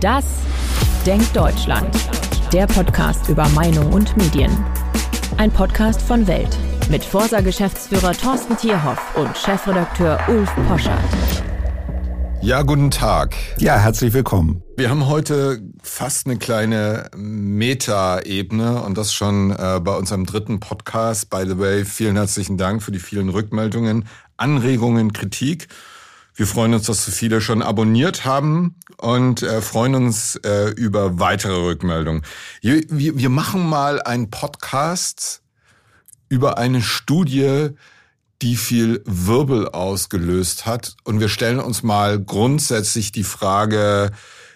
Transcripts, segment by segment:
Das Denkt Deutschland. Der Podcast über Meinung und Medien. Ein Podcast von Welt mit Forsa-Geschäftsführer Thorsten Tierhoff und Chefredakteur Ulf Poschert. Ja, guten Tag. Ja, herzlich willkommen. Wir haben heute fast eine kleine Meta-Ebene und das schon äh, bei unserem dritten Podcast. By the way, vielen herzlichen Dank für die vielen Rückmeldungen, Anregungen, Kritik. Wir freuen uns, dass so viele schon abonniert haben und äh, freuen uns äh, über weitere Rückmeldungen. Wir, wir, wir machen mal einen Podcast über eine Studie, die viel Wirbel ausgelöst hat. Und wir stellen uns mal grundsätzlich die Frage,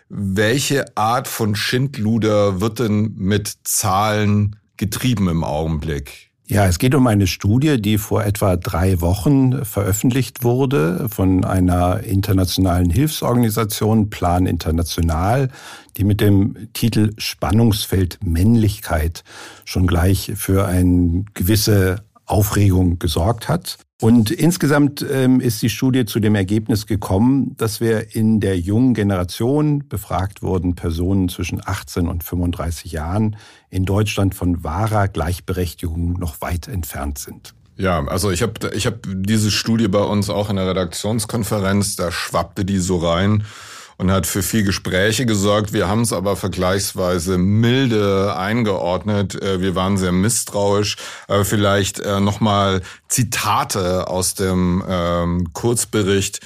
welche Art von Schindluder wird denn mit Zahlen getrieben im Augenblick? Ja, es geht um eine Studie, die vor etwa drei Wochen veröffentlicht wurde von einer internationalen Hilfsorganisation, Plan International, die mit dem Titel Spannungsfeld Männlichkeit schon gleich für eine gewisse Aufregung gesorgt hat. Und insgesamt ähm, ist die Studie zu dem Ergebnis gekommen, dass wir in der jungen Generation befragt wurden, Personen zwischen 18 und 35 Jahren in Deutschland von wahrer Gleichberechtigung noch weit entfernt sind. Ja, also ich habe ich hab diese Studie bei uns auch in der Redaktionskonferenz, da schwappte die so rein und hat für viel Gespräche gesorgt. Wir haben es aber vergleichsweise milde eingeordnet. Äh, wir waren sehr misstrauisch. Aber vielleicht äh, nochmal Zitate aus dem ähm, Kurzbericht.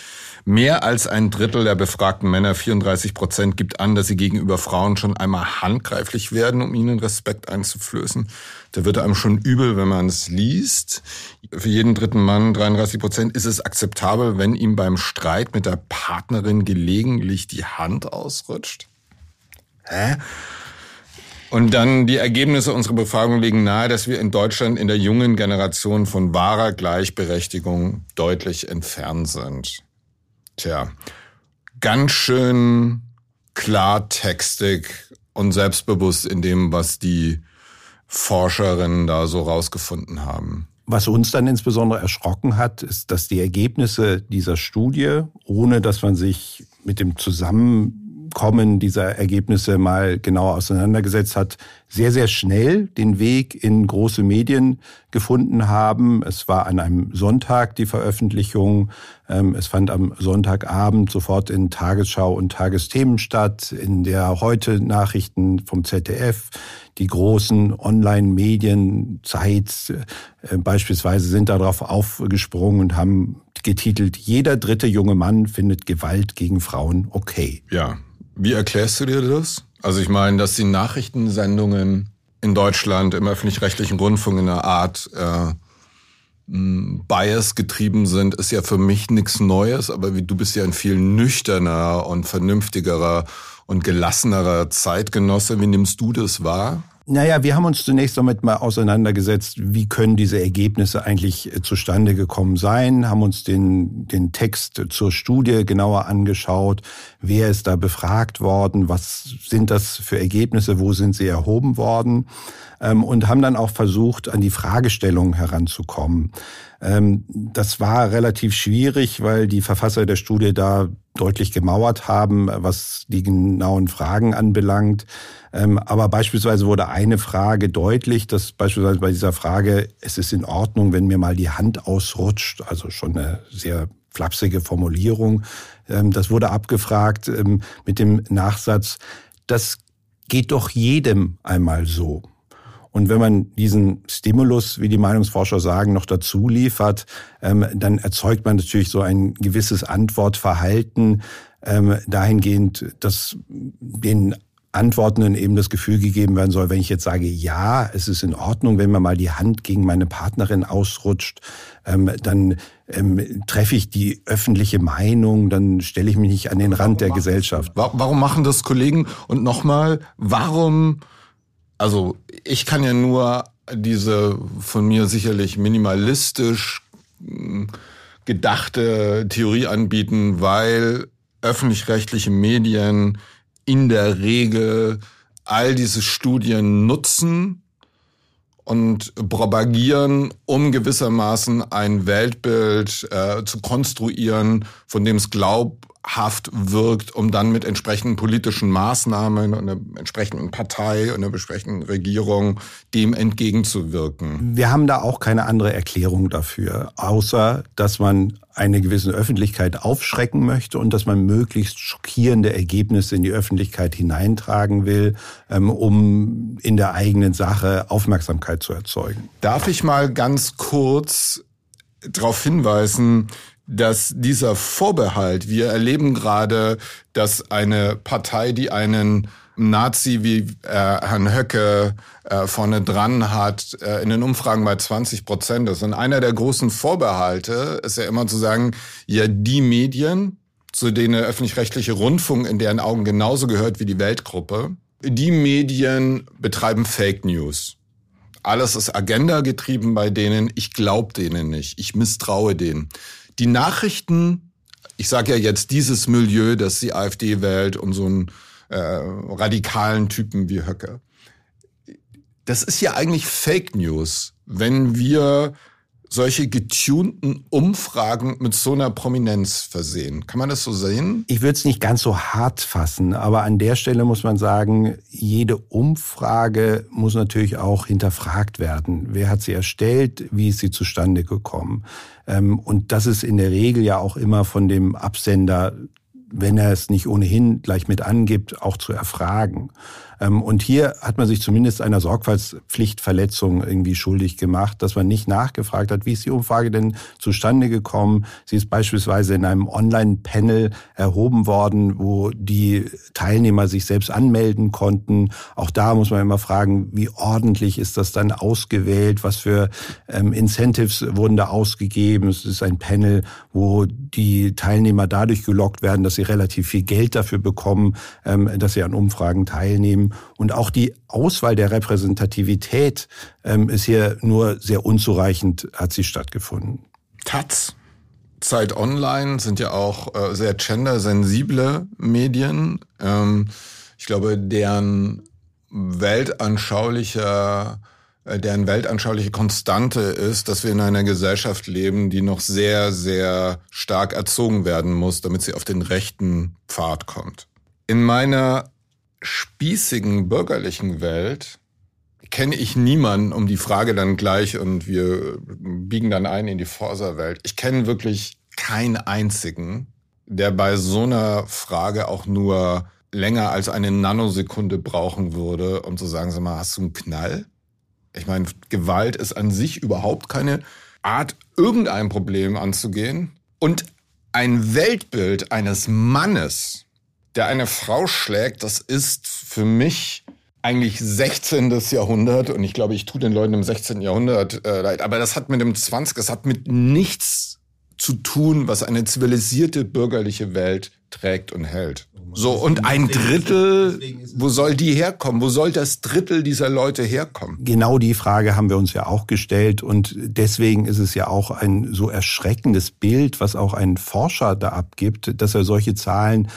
Mehr als ein Drittel der befragten Männer, 34 Prozent, gibt an, dass sie gegenüber Frauen schon einmal handgreiflich werden, um ihnen Respekt einzuflößen. Da wird einem schon übel, wenn man es liest. Für jeden dritten Mann, 33 Prozent, ist es akzeptabel, wenn ihm beim Streit mit der Partnerin gelegentlich die Hand ausrutscht. Hä? Und dann die Ergebnisse unserer Befragung legen nahe, dass wir in Deutschland in der jungen Generation von wahrer Gleichberechtigung deutlich entfernt sind. Tja, ganz schön klartextig und selbstbewusst in dem, was die Forscherinnen da so rausgefunden haben. Was uns dann insbesondere erschrocken hat, ist, dass die Ergebnisse dieser Studie, ohne dass man sich mit dem Zusammen Kommen dieser Ergebnisse mal genauer auseinandergesetzt hat, sehr, sehr schnell den Weg in große Medien gefunden haben. Es war an einem Sonntag die Veröffentlichung. Ähm, es fand am Sonntagabend sofort in Tagesschau und Tagesthemen statt, in der heute Nachrichten vom ZDF. Die großen Online-Medien, Zeit äh, beispielsweise, sind darauf aufgesprungen und haben getitelt, jeder dritte junge Mann findet Gewalt gegen Frauen okay. Ja, wie erklärst du dir das? Also ich meine, dass die Nachrichtensendungen in Deutschland im öffentlich-rechtlichen Rundfunk in einer Art äh, Bias getrieben sind, ist ja für mich nichts Neues, aber wie, du bist ja ein viel nüchterner und vernünftigerer und gelassenerer Zeitgenosse. Wie nimmst du das wahr? Naja, wir haben uns zunächst damit mal auseinandergesetzt, wie können diese Ergebnisse eigentlich äh, zustande gekommen sein, haben uns den, den Text zur Studie genauer angeschaut, wer ist da befragt worden, was sind das für Ergebnisse, wo sind sie erhoben worden ähm, und haben dann auch versucht, an die Fragestellung heranzukommen. Ähm, das war relativ schwierig, weil die Verfasser der Studie da deutlich gemauert haben, was die genauen Fragen anbelangt. Ähm, aber beispielsweise wurde eine Frage deutlich, dass beispielsweise bei dieser Frage, es ist in Ordnung, wenn mir mal die Hand ausrutscht, also schon eine sehr flapsige Formulierung. Ähm, das wurde abgefragt mit dem Nachsatz, das geht doch jedem einmal so. Und wenn man diesen Stimulus, wie die Meinungsforscher sagen, noch dazu liefert, ähm, dann erzeugt man natürlich so ein gewisses Antwortverhalten ähm, dahingehend, dass den Antwortenden eben das Gefühl gegeben werden soll, wenn ich jetzt sage, ja, es ist in Ordnung, wenn mir mal die Hand gegen meine Partnerin ausrutscht, ähm, dann treffe ich die öffentliche Meinung, dann stelle ich mich nicht an den Rand der Gesellschaft. Warum machen das Kollegen? Und nochmal, warum also ich kann ja nur diese von mir sicherlich minimalistisch hm, gedachte Theorie anbieten, weil öffentlich-rechtliche Medien in der Regel all diese Studien nutzen und propagieren, um gewissermaßen ein Weltbild äh, zu konstruieren, von dem es glaub, Haft wirkt, um dann mit entsprechenden politischen Maßnahmen und einer entsprechenden Partei und einer entsprechenden Regierung dem entgegenzuwirken. Wir haben da auch keine andere Erklärung dafür, außer dass man eine gewisse Öffentlichkeit aufschrecken möchte und dass man möglichst schockierende Ergebnisse in die Öffentlichkeit hineintragen will, ähm, um in der eigenen Sache Aufmerksamkeit zu erzeugen. Darf ich mal ganz kurz darauf hinweisen, dass dieser Vorbehalt, wir erleben gerade, dass eine Partei, die einen Nazi wie äh, Herrn Höcke äh, vorne dran hat, äh, in den Umfragen bei 20 Prozent ist. Und einer der großen Vorbehalte ist ja immer zu sagen, ja, die Medien, zu denen öffentlich-rechtliche Rundfunk in deren Augen genauso gehört wie die Weltgruppe, die Medien betreiben Fake News. Alles ist Agenda getrieben bei denen. Ich glaube denen nicht. Ich misstraue denen. Die Nachrichten, ich sage ja jetzt dieses Milieu, das die AfD wählt, um so einen äh, radikalen Typen wie Höcke. Das ist ja eigentlich Fake News, wenn wir solche getunten Umfragen mit so einer Prominenz versehen. Kann man das so sehen? Ich würde es nicht ganz so hart fassen, aber an der Stelle muss man sagen, jede Umfrage muss natürlich auch hinterfragt werden. Wer hat sie erstellt? Wie ist sie zustande gekommen? Ähm, und das ist in der Regel ja auch immer von dem Absender wenn er es nicht ohnehin gleich mit angibt, auch zu erfragen. Ähm, und hier hat man sich zumindest einer Sorgfaltspflichtverletzung irgendwie schuldig gemacht, dass man nicht nachgefragt hat, wie ist die Umfrage denn zustande gekommen. Sie ist beispielsweise in einem Online-Panel erhoben worden, wo die Teilnehmer sich selbst anmelden konnten. Auch da muss man immer fragen, wie ordentlich ist das dann ausgewählt, was für ähm, Incentives wurden da ausgegeben. Es ist ein Panel, wo die Teilnehmer dadurch gelockt werden, dass sie relativ viel Geld dafür bekommen, ähm, dass sie an Umfragen teilnehmen. Und auch die Auswahl der Repräsentativität ähm, ist hier nur sehr unzureichend, hat sie stattgefunden. Taz, Zeit Online sind ja auch äh, sehr gendersensible Medien. Ähm, ich glaube, deren weltanschaulicher äh, deren weltanschauliche Konstante ist, dass wir in einer Gesellschaft leben, die noch sehr, sehr stark erzogen werden muss, damit sie auf den rechten Pfad kommt. In meiner spießigen bürgerlichen Welt kenne ich niemanden, um die Frage dann gleich und wir biegen dann ein in die Forsa-Welt. Ich kenne wirklich keinen einzigen, der bei so einer Frage auch nur länger als eine Nanosekunde brauchen würde, um zu sagen, sag mal, hast du einen Knall? Ich meine, Gewalt ist an sich überhaupt keine Art, irgendein Problem anzugehen. Und ein Weltbild eines Mannes, der eine Frau schlägt, das ist für mich eigentlich 16. Jahrhundert und ich glaube, ich tue den Leuten im 16. Jahrhundert äh, leid, aber das hat mit dem 20. Das hat mit nichts zu tun, was eine zivilisierte bürgerliche Welt trägt und hält. So, und ein Drittel, wo soll die herkommen? Wo soll das Drittel dieser Leute herkommen? Genau die Frage haben wir uns ja auch gestellt und deswegen ist es ja auch ein so erschreckendes Bild, was auch ein Forscher da abgibt, dass er solche Zahlen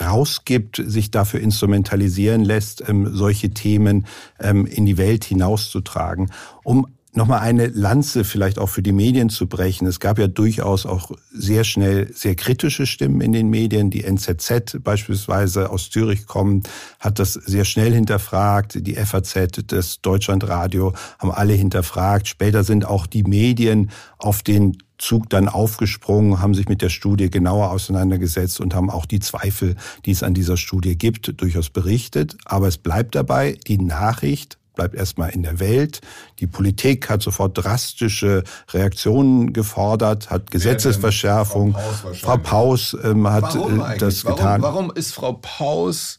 rausgibt, sich dafür instrumentalisieren lässt, ähm, solche Themen ähm, in die Welt hinauszutragen. Um nochmal eine Lanze vielleicht auch für die Medien zu brechen. Es gab ja durchaus auch sehr schnell sehr kritische Stimmen in den Medien. Die NZZ beispielsweise aus Zürich kommt, hat das sehr schnell hinterfragt. Die FAZ, das Deutschlandradio haben alle hinterfragt. Später sind auch die Medien auf den Zug dann aufgesprungen, haben sich mit der Studie genauer auseinandergesetzt und haben auch die Zweifel, die es an dieser Studie gibt, durchaus berichtet. Aber es bleibt dabei, die Nachricht bleibt erstmal in der Welt. Die Politik hat sofort drastische Reaktionen gefordert, hat Gesetzesverschärfung. Frau Paus, Frau Paus ähm, hat äh, das warum, getan. Warum ist Frau Paus,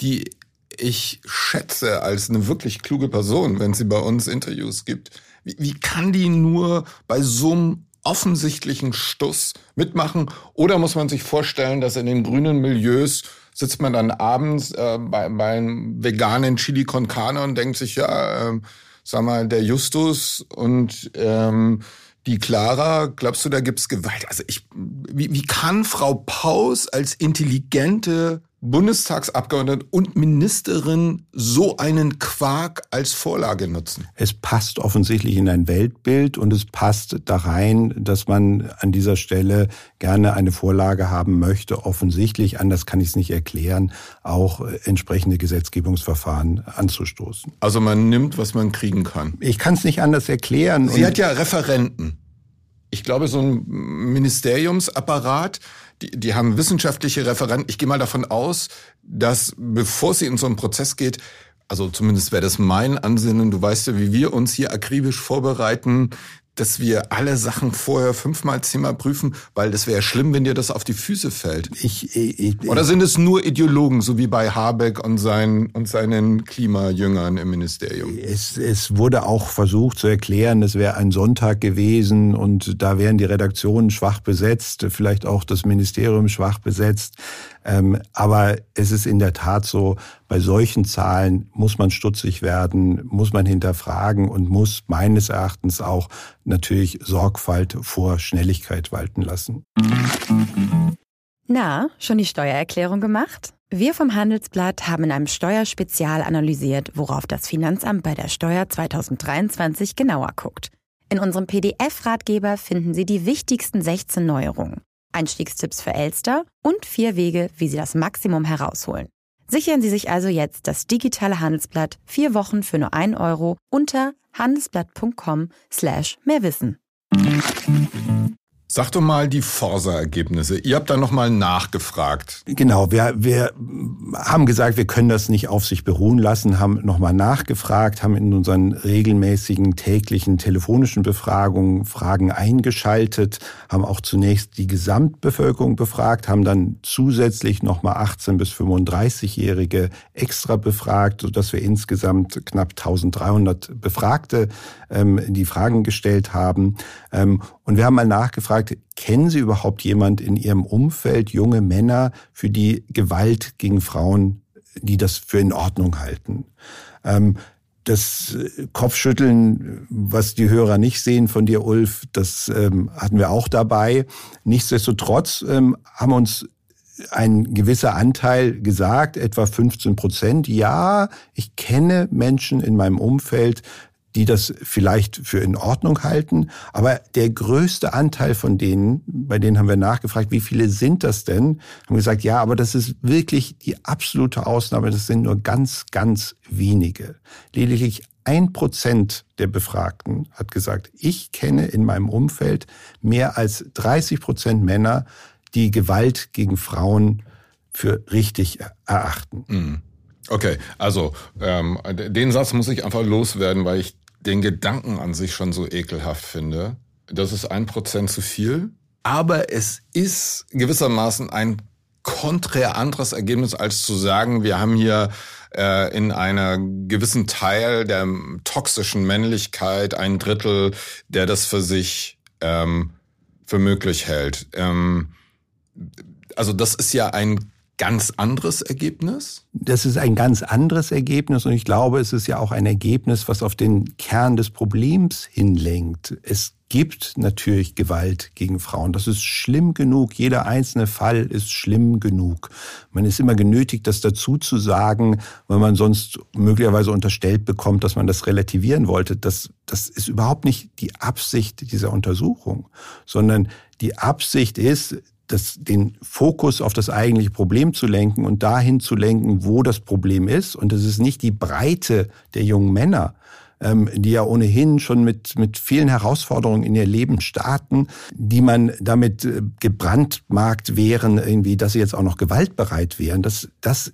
die ich schätze als eine wirklich kluge Person, wenn sie bei uns Interviews gibt, wie, wie kann die nur bei so einem offensichtlichen Stuss mitmachen? Oder muss man sich vorstellen, dass in den grünen Milieus sitzt man dann abends äh, bei, beim veganen Chili con Carne und denkt sich, ja, äh, sag mal, der Justus und ähm, die Clara, glaubst du, da gibt's Gewalt? Also ich, wie, wie kann Frau Paus als intelligente Bundestagsabgeordnete und Ministerin so einen Quark als Vorlage nutzen? Es passt offensichtlich in ein Weltbild und es passt da rein, dass man an dieser Stelle gerne eine Vorlage haben möchte. Offensichtlich, anders kann ich es nicht erklären, auch äh, entsprechende Gesetzgebungsverfahren anzustoßen. Also man nimmt, was man kriegen kann. Ich kann es nicht anders erklären. Sie hat ja Referenten. Ich glaube, so ein Ministeriumsapparat, die, die haben wissenschaftliche Referenten. Ich gehe mal davon aus, dass bevor sie in so einen Prozess geht, also zumindest wäre das mein Ansinnen, du weißt ja, wie wir uns hier akribisch vorbereiten, dass wir alle Sachen vorher fünfmal, zehnmal prüfen, weil das wäre schlimm, wenn dir das auf die Füße fällt. Ich, ich, ich, Oder sind es nur Ideologen, so wie bei Habeck und, sein, und seinen Klimajüngern im Ministerium? Es, es wurde auch versucht zu erklären, es wäre ein Sonntag gewesen und da wären die Redaktionen schwach besetzt, vielleicht auch das Ministerium schwach besetzt. Ähm, aber es ist in der Tat so, bei solchen Zahlen muss man stutzig werden, muss man hinterfragen und muss meines Erachtens auch natürlich Sorgfalt vor Schnelligkeit walten lassen. Na, schon die Steuererklärung gemacht? Wir vom Handelsblatt haben in einem Steuerspezial analysiert, worauf das Finanzamt bei der Steuer 2023 genauer guckt. In unserem PDF-Ratgeber finden Sie die wichtigsten 16 Neuerungen. Einstiegstipps für Elster und vier Wege, wie Sie das Maximum herausholen. Sichern Sie sich also jetzt das digitale Handelsblatt vier Wochen für nur ein Euro unter handelsblatt.com slash mehrwissen. Sag doch mal die Forsa-Ergebnisse. Ihr habt da nochmal nachgefragt. Genau, wir, wir haben gesagt, wir können das nicht auf sich beruhen lassen, haben nochmal nachgefragt, haben in unseren regelmäßigen täglichen telefonischen Befragungen Fragen eingeschaltet, haben auch zunächst die Gesamtbevölkerung befragt, haben dann zusätzlich nochmal 18 bis 35-Jährige extra befragt, sodass wir insgesamt knapp 1300 Befragte ähm, die Fragen gestellt haben. Ähm, und wir haben mal nachgefragt, kennen Sie überhaupt jemand in Ihrem Umfeld, junge Männer, für die Gewalt gegen Frauen, die das für in Ordnung halten? Ähm, das Kopfschütteln, was die Hörer nicht sehen von dir, Ulf, das ähm, hatten wir auch dabei. Nichtsdestotrotz ähm, haben uns ein gewisser Anteil gesagt, etwa 15 Prozent. Ja, ich kenne Menschen in meinem Umfeld, die das vielleicht für in Ordnung halten. Aber der größte Anteil von denen, bei denen haben wir nachgefragt, wie viele sind das denn? Haben gesagt, ja, aber das ist wirklich die absolute Ausnahme. Das sind nur ganz, ganz wenige. Lediglich ein Prozent der Befragten hat gesagt, ich kenne in meinem Umfeld mehr als 30 Prozent Männer, die Gewalt gegen Frauen für richtig erachten. Mhm. Okay, also ähm, den Satz muss ich einfach loswerden, weil ich den Gedanken an sich schon so ekelhaft finde. Das ist ein Prozent zu viel. Aber es ist gewissermaßen ein konträr anderes Ergebnis, als zu sagen, wir haben hier äh, in einer gewissen Teil der toxischen Männlichkeit ein Drittel, der das für sich ähm, für möglich hält. Ähm, also das ist ja ein ganz anderes Ergebnis? Das ist ein ganz anderes Ergebnis und ich glaube, es ist ja auch ein Ergebnis, was auf den Kern des Problems hinlenkt. Es gibt natürlich Gewalt gegen Frauen. Das ist schlimm genug. Jeder einzelne Fall ist schlimm genug. Man ist immer genötigt, das dazu zu sagen, weil man sonst möglicherweise unterstellt bekommt, dass man das relativieren wollte. Das, das ist überhaupt nicht die Absicht dieser Untersuchung, sondern die Absicht ist, das, den Fokus auf das eigentliche Problem zu lenken und dahin zu lenken, wo das Problem ist. Und es ist nicht die Breite der jungen Männer, ähm, die ja ohnehin schon mit, mit vielen Herausforderungen in ihr Leben starten, die man damit äh, gebrandmarkt wären, irgendwie, dass sie jetzt auch noch gewaltbereit wären. Das, das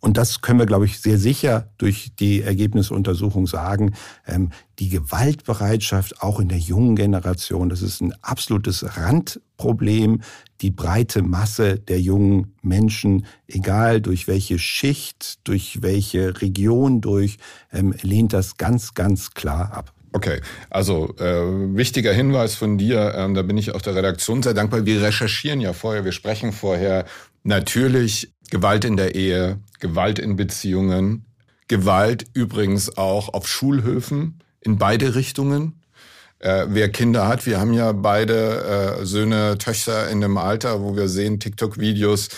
und das können wir, glaube ich, sehr sicher durch die Ergebnisuntersuchung sagen. Ähm, die Gewaltbereitschaft auch in der jungen Generation, das ist ein absolutes Randproblem. Die breite Masse der jungen Menschen, egal durch welche Schicht, durch welche Region durch, ähm, lehnt das ganz, ganz klar ab. Okay, also äh, wichtiger Hinweis von dir, ähm, da bin ich auch der Redaktion sehr dankbar. Wir recherchieren ja vorher, wir sprechen vorher natürlich Gewalt in der Ehe, Gewalt in Beziehungen, Gewalt übrigens auch auf Schulhöfen in beide Richtungen. Äh, wer Kinder hat, wir haben ja beide äh, Söhne, Töchter in dem Alter, wo wir sehen TikTok-Videos,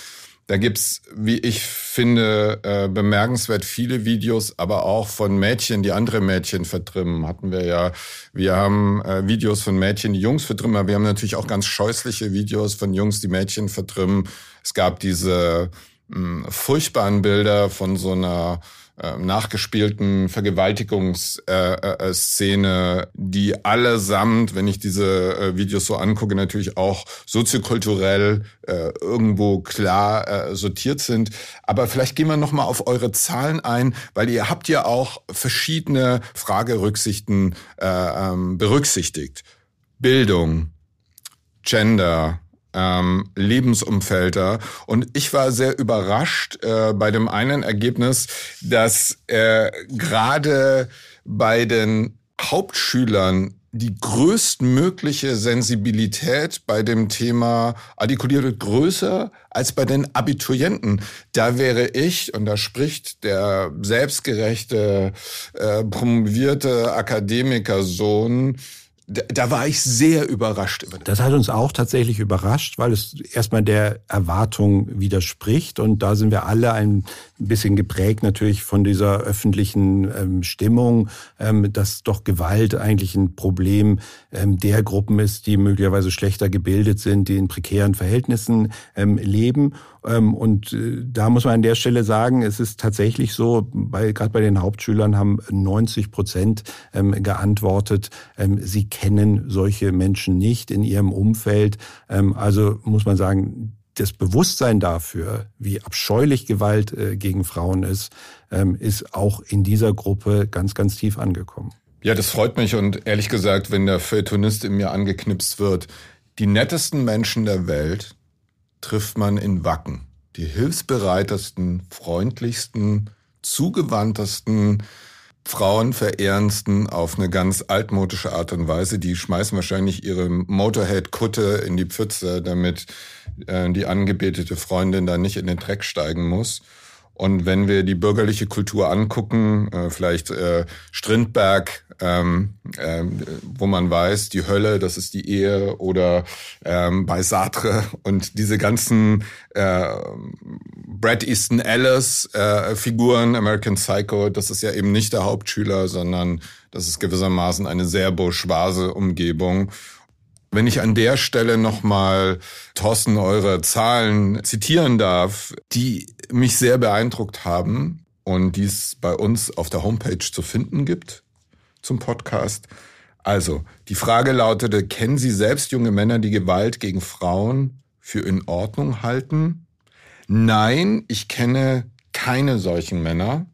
Da gibt's, wie ich finde, äh, bemerkenswert viele Videos, aber auch von Mädchen, die andere Mädchen vertrimmen. Hatten wir ja. Wir haben äh, Videos von Mädchen, die Jungs vertrimmen, aber wir haben natürlich auch ganz scheußliche Videos von Jungs, die Mädchen vertrimmen. Es gab diese mh, hm, furchtbaren Bilder von so einer äh, nachgespielten Vergewaltigungsszene, die allesamt, wenn ich diese äh, Videos so angucke, natürlich auch soziokulturell äh, irgendwo klar sortiert sind. Aber vielleicht gehen wir noch mal auf eure Zahlen ein, weil ihr habt ja auch verschiedene Fragerücksichten ähm, berücksichtigt. Bildung, Gender, ähm, Lebensumfelder. Und ich war sehr überrascht äh, bei dem einen Ergebnis, dass äh, gerade bei den Hauptschülern die größtmögliche Sensibilität bei dem Thema artikuliert größer als bei den Abiturienten. Da wäre ich, und da spricht der selbstgerechte, äh, promovierte Akademikersohn, da war ich sehr überrascht. Über das hat uns auch tatsächlich überrascht, weil es erstmal der Erwartung widerspricht. Und da sind wir alle ein bisschen geprägt natürlich von dieser öffentlichen ähm, Stimmung, ähm, dass doch Gewalt eigentlich ein Problem ähm, der Gruppen ist, die möglicherweise schlechter gebildet sind, die in prekären Verhältnissen ähm, leben. Ähm, und äh, da muss man an der Stelle sagen, es ist tatsächlich so, bei, gerade bei den Hauptschülern haben 90 Prozent ähm, geantwortet, sie kennen solche Menschen nicht in ihrem Umfeld. Also muss man sagen, das Bewusstsein dafür, wie abscheulich Gewalt äh, gegen Frauen ist, ist auch in dieser Gruppe ganz, ganz tief angekommen. Ja, das freut mich und ehrlich gesagt, wenn der Feuilletonist in mir angeknipst wird, die nettesten Menschen der Welt trifft man in Wacken. Die hilfsbereitesten, freundlichsten, zugewandtesten, frauenverehrendsten auf eine ganz altmodische Art und Weise. Die schmeißen wahrscheinlich ihre Motorhead-Kutte in die Pfütze, damit äh, die angebetete Freundin da nicht in den Dreck steigen muss. Und wenn wir die bürgerliche Kultur angucken, äh, vielleicht äh, Strindberg, ähm, äh, wo man weiß, die Hölle, das ist die Ehe, oder ähm, bei Sartre und diese ganzen äh, Brad Easton Ellis äh, Figuren, American Psycho, das ist ja eben nicht der Hauptschüler, sondern das ist gewissermaßen eine sehr bourgeoise Umgebung. Wenn ich an der Stelle nochmal, Thorsten, eure Zahlen zitieren darf, die mich sehr beeindruckt haben und die es bei uns auf der Homepage zu finden gibt zum Podcast. Also, die Frage lautete, kennen Sie selbst junge Männer, die Gewalt gegen Frauen für in Ordnung halten? Nein, ich kenne keine solchen Männer.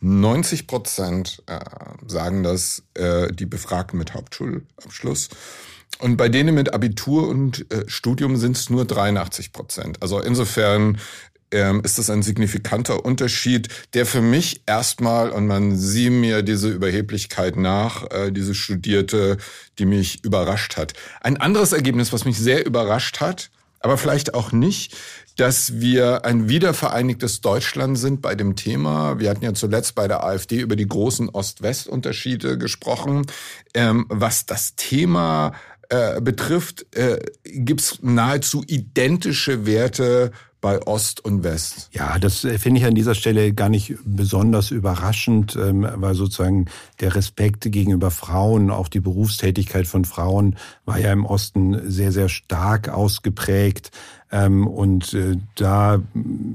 90 Prozent äh, sagen das, äh, die Befragten mit Hauptschulabschluss. Und bei denen mit Abitur und äh, Studium sind es nur 83 Prozent. Also insofern ähm, ist das ein signifikanter Unterschied, der für mich erstmal, und man sieht mir diese Überheblichkeit nach, äh, diese Studierte, die mich überrascht hat. Ein anderes Ergebnis, was mich sehr überrascht hat, aber vielleicht auch nicht, dass wir ein wiedervereinigtes Deutschland sind bei dem Thema. Wir hatten ja zuletzt bei der AfD über die großen Ost-West-Unterschiede gesprochen. Ähm, was das Thema äh, betrifft, äh, gibt's nahezu identische Werte bei Ost und West. Ja, das äh, finde ich an dieser Stelle gar nicht besonders überraschend, ähm, weil sozusagen der Respekt gegenüber Frauen, auch die Berufstätigkeit von Frauen war ja im Osten sehr, sehr stark ausgeprägt. Ähm, und äh, da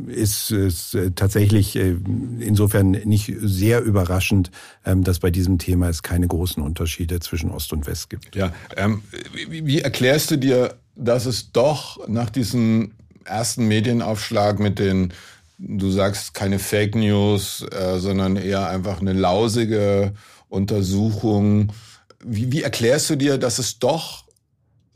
ist es tatsächlich insofern nicht sehr überraschend, ähm, dass bei diesem Thema es keine großen Unterschiede zwischen Ost und West gibt. Ja, ähm, wie erklärst du dir, dass es doch nach diesen ersten Medienaufschlag mit den, du sagst keine Fake News, äh, sondern eher einfach eine lausige Untersuchung. Wie, wie erklärst du dir, dass es doch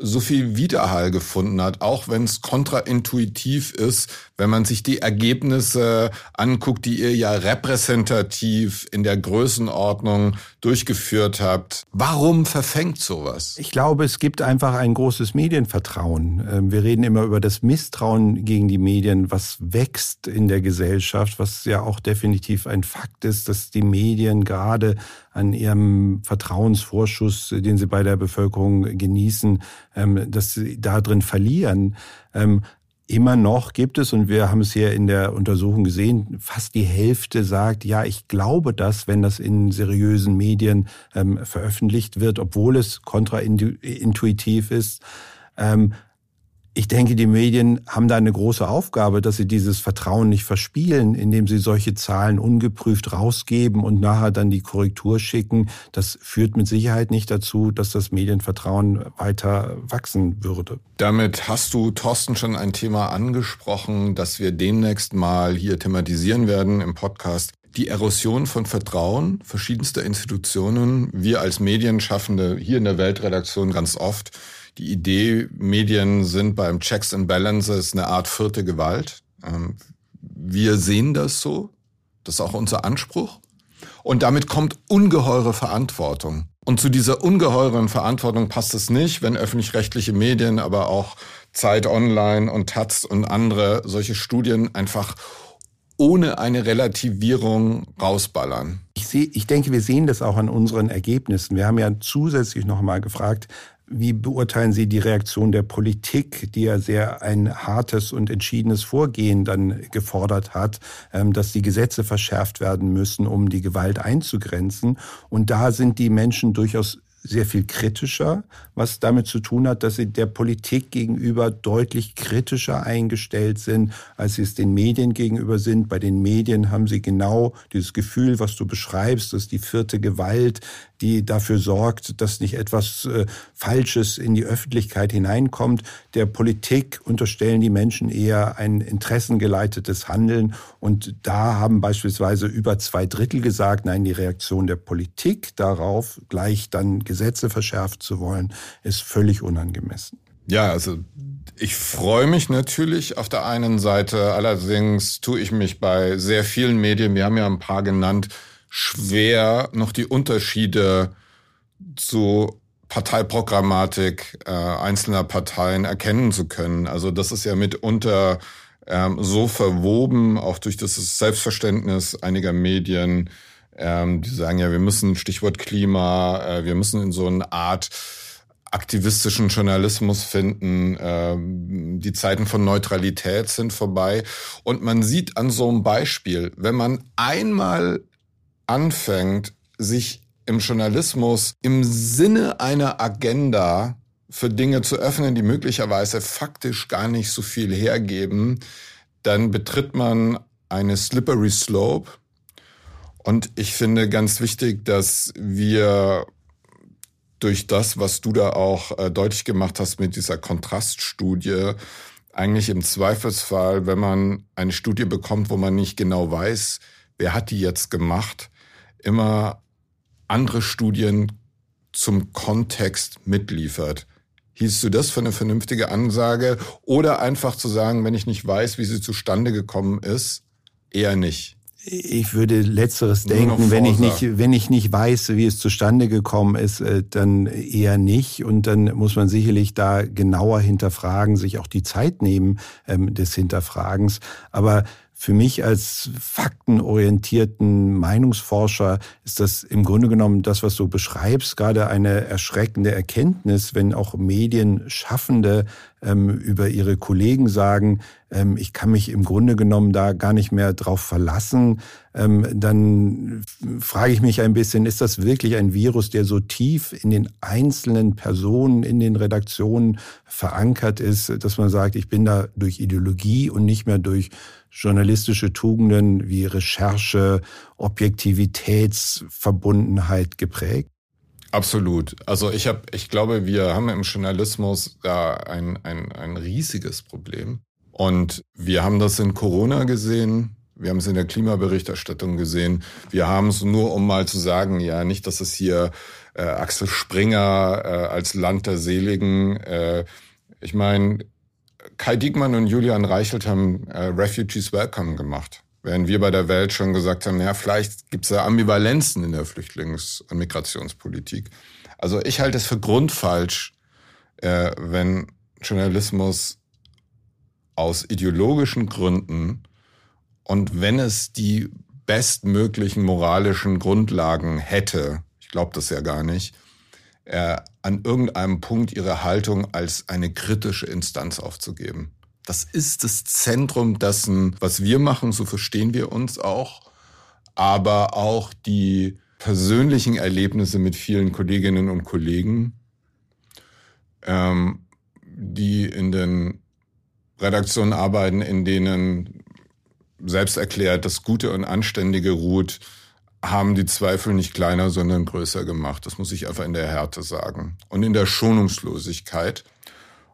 so viel Widerhall gefunden hat, auch wenn es kontraintuitiv ist, wenn man sich die Ergebnisse anguckt, die ihr ja repräsentativ in der Größenordnung durchgeführt habt. Warum verfängt sowas? Ich glaube, es gibt einfach ein großes Medienvertrauen. Ähm, wir reden immer über das Misstrauen gegen die Medien, was wächst in der Gesellschaft, was ja auch definitiv ein Fakt ist, dass die Medien gerade an ihrem Vertrauensvorschuss, den sie bei der Bevölkerung genießen, ähm, dass sie da drin verlieren. Ähm, Immer noch gibt es, und wir haben es hier in der Untersuchung gesehen, fast die Hälfte sagt, ja, ich glaube das, wenn das in seriösen Medien ähm, veröffentlicht wird, obwohl es kontraintuitiv ist. Ähm, ich denke, die Medien haben da eine große Aufgabe, dass sie dieses Vertrauen nicht verspielen, indem sie solche Zahlen ungeprüft rausgeben und nachher dann die Korrektur schicken. Das führt mit Sicherheit nicht dazu, dass das Medienvertrauen weiter wachsen würde. Damit hast du, Thorsten, schon ein Thema angesprochen, das wir demnächst mal hier thematisieren werden im Podcast. Die Erosion von Vertrauen verschiedenster Institutionen. Wir als Medienschaffende hier in der Weltredaktion ganz oft die Idee, Medien sind beim Checks and Balances eine Art vierte Gewalt. Ähm, wir sehen das so. Das ist auch unser Anspruch. Und damit kommt ungeheure Verantwortung. Und zu dieser ungeheuren Verantwortung passt es nicht, wenn öffentlich-rechtliche Medien, aber auch Zeit Online und Taz und andere solche Studien einfach ohne eine Relativierung rausballern. Ich, sehe, ich denke, wir sehen das auch an unseren Ergebnissen. Wir haben ja zusätzlich noch mal gefragt, wie beurteilen Sie die Reaktion der Politik, die ja sehr ein hartes und entschiedenes Vorgehen dann gefordert hat, ähm, dass die Gesetze verschärft werden müssen, um die Gewalt einzugrenzen? Und da sind die Menschen durchaus sehr viel kritischer, was damit zu tun hat, dass sie der Politik gegenüber deutlich kritischer eingestellt sind, als sie es den Medien gegenüber sind. Bei den Medien haben sie genau dieses Gefühl, was du beschreibst, dass die vierte Gewalt, die dafür sorgt, dass nicht etwas äh, Falsches in die Öffentlichkeit hineinkommt. Der Politik unterstellen die Menschen eher ein interessengeleitetes Handeln. Und da haben beispielsweise über zwei Drittel gesagt, nein, die Reaktion der Politik darauf, gleich dann Gesetze verschärft zu wollen, ist völlig unangemessen. Ja, also ich freue mich natürlich auf der einen Seite, allerdings tue ich mich bei sehr vielen Medien, wir haben ja ein paar genannt, schwer, noch die Unterschiede zu Parteiprogrammatik äh, einzelner Parteien erkennen zu können. Also das ist ja mitunter ähm, so verwoben, auch durch das Selbstverständnis einiger Medien, ähm, die sagen ja, wir müssen, Stichwort Klima, äh, wir müssen in so eine Art aktivistischen Journalismus finden. Ähm, die Zeiten von Neutralität sind vorbei. Und man sieht an so einem Beispiel, wenn man einmal anfängt, sich im Journalismus im Sinne einer Agenda für Dinge zu öffnen, die möglicherweise faktisch gar nicht so viel hergeben, dann betritt man eine slippery slope. Und ich finde ganz wichtig, dass wir durch das, was du da auch äh, deutlich gemacht hast mit dieser Kontraststudie, eigentlich im Zweifelsfall, wenn man eine Studie bekommt, wo man nicht genau weiß, wer hat die jetzt gemacht, immer andere Studien zum Kontext mitliefert. Hieß du das für eine vernünftige Ansage? Oder einfach zu sagen, wenn ich nicht weiß, wie sie zustande gekommen ist, eher nicht? Ich würde letzteres denken, wenn ich nicht, wenn ich nicht weiß, wie es zustande gekommen ist, äh, dann eher nicht. Und dann muss man sicherlich da genauer hinterfragen, sich auch die Zeit nehmen ähm, des Hinterfragens. Aber für mich als faktenorientierten Meinungsforscher ist das im Grunde genommen das, was du beschreibst, gerade eine erschreckende Erkenntnis, wenn auch Medienschaffende über ihre Kollegen sagen, ähm, ich kann mich im Grunde genommen da gar nicht mehr drauf verlassen, ähm, dann frage ich mich ein bisschen, ist das wirklich ein Virus, der so tief in den einzelnen Personen, in den Redaktionen verankert ist, dass man sagt, ich bin da durch Ideologie und nicht mehr durch journalistische Tugenden wie Recherche, Objektivitätsverbundenheit geprägt? Absolut. Also ich habe, ich glaube, wir haben im Journalismus da ein, ein, ein riesiges Problem. Und wir haben das in Corona gesehen. Wir haben es in der Klimaberichterstattung gesehen. Wir haben es nur, um mal zu sagen, ja, nicht, dass es hier äh, Axel Springer äh, als Land der Seligen. Äh, ich meine, Kai Diekmann und Julian Reichelt haben äh, Refugees Welcome gemacht. Während wir bei der Welt schon gesagt haben, ja, vielleicht gibt es da Ambivalenzen in der Flüchtlings- und Migrationspolitik. Also ich halte es für grundfalsch, äh, wenn Journalismus aus ideologischen Gründen und wenn es die bestmöglichen moralischen Grundlagen hätte, ich glaube das ja gar nicht, äh, an irgendeinem Punkt ihre Haltung als eine kritische Instanz aufzugeben. Das ist das Zentrum dessen, was wir machen, so verstehen wir uns auch, aber auch die persönlichen Erlebnisse mit vielen Kolleginnen und Kollegen, ähm, die in den Redaktionen arbeiten, in denen selbst erklärt das Gute und Anständige ruht, haben die Zweifel nicht kleiner, sondern größer gemacht. Das muss ich einfach in der Härte sagen. Und in der Schonungslosigkeit.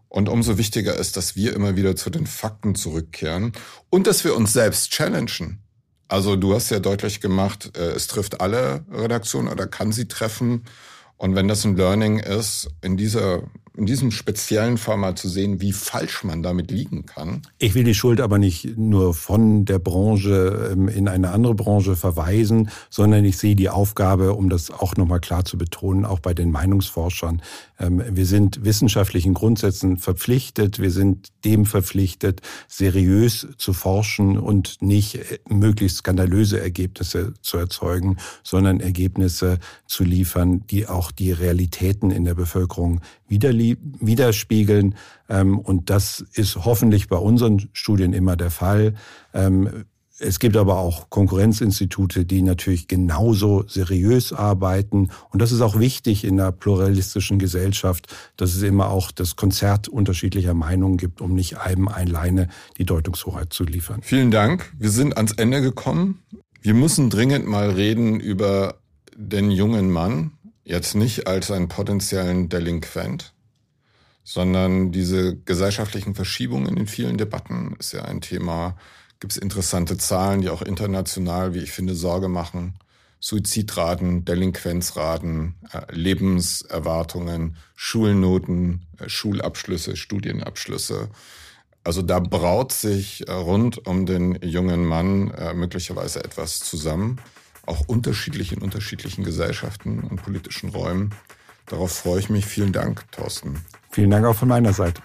Und umso wichtiger ist, dass wir immer wieder zu den Fakten zurückkehren und dass wir uns selbst challengen. Also du hast ja deutlich gemacht, äh, es trifft alle Redaktionen oder kann sie treffen. Und wenn das ein Learning ist, in dieser in diesem speziellen Fall mal zu sehen, wie falsch man damit liegen kann. Ich will die Schuld aber nicht nur von der Branche ähm, in eine andere Branche verweisen, sondern ich sehe die Aufgabe, um das auch nochmal klar zu betonen, auch bei den Meinungsforschern. Ähm, wir sind wissenschaftlichen Grundsätzen verpflichtet, wir sind dem verpflichtet, seriös zu forschen und nicht äh, möglichst skandalöse Ergebnisse zu erzeugen, sondern Ergebnisse zu liefern, die auch die Realitäten in der Bevölkerung widerspiegeln. Ähm, und das ist hoffentlich bei unseren Studien immer der Fall. Ähm, es gibt aber auch Konkurrenzinstitute, die natürlich genauso seriös arbeiten. Und das ist auch wichtig in einer pluralistischen Gesellschaft, dass es immer auch das Konzert unterschiedlicher Meinungen gibt, um nicht einem alleine die Deutungshoheit zu liefern. Vielen Dank. Wir sind ans Ende gekommen. Wir müssen dringend mal reden über den jungen Mann, Jetzt nicht als einen potenziellen Delinquent, sondern diese gesellschaftlichen Verschiebungen in vielen Debatten ist ja ein Thema. Gibt es interessante Zahlen, die auch international, wie ich finde, Sorge machen. Suizidraten, Delinquenzraten, äh, Lebenserwartungen, Schulnoten, äh, Schulabschlüsse, Studienabschlüsse. Also da braut sich äh, rund um den jungen Mann möglicherweise etwas zusammen auch unterschiedlich in unterschiedlichen Gesellschaften und politischen Räumen. Darauf freue ich mich. Vielen Dank, Thorsten. Vielen Dank auch von meiner Seite.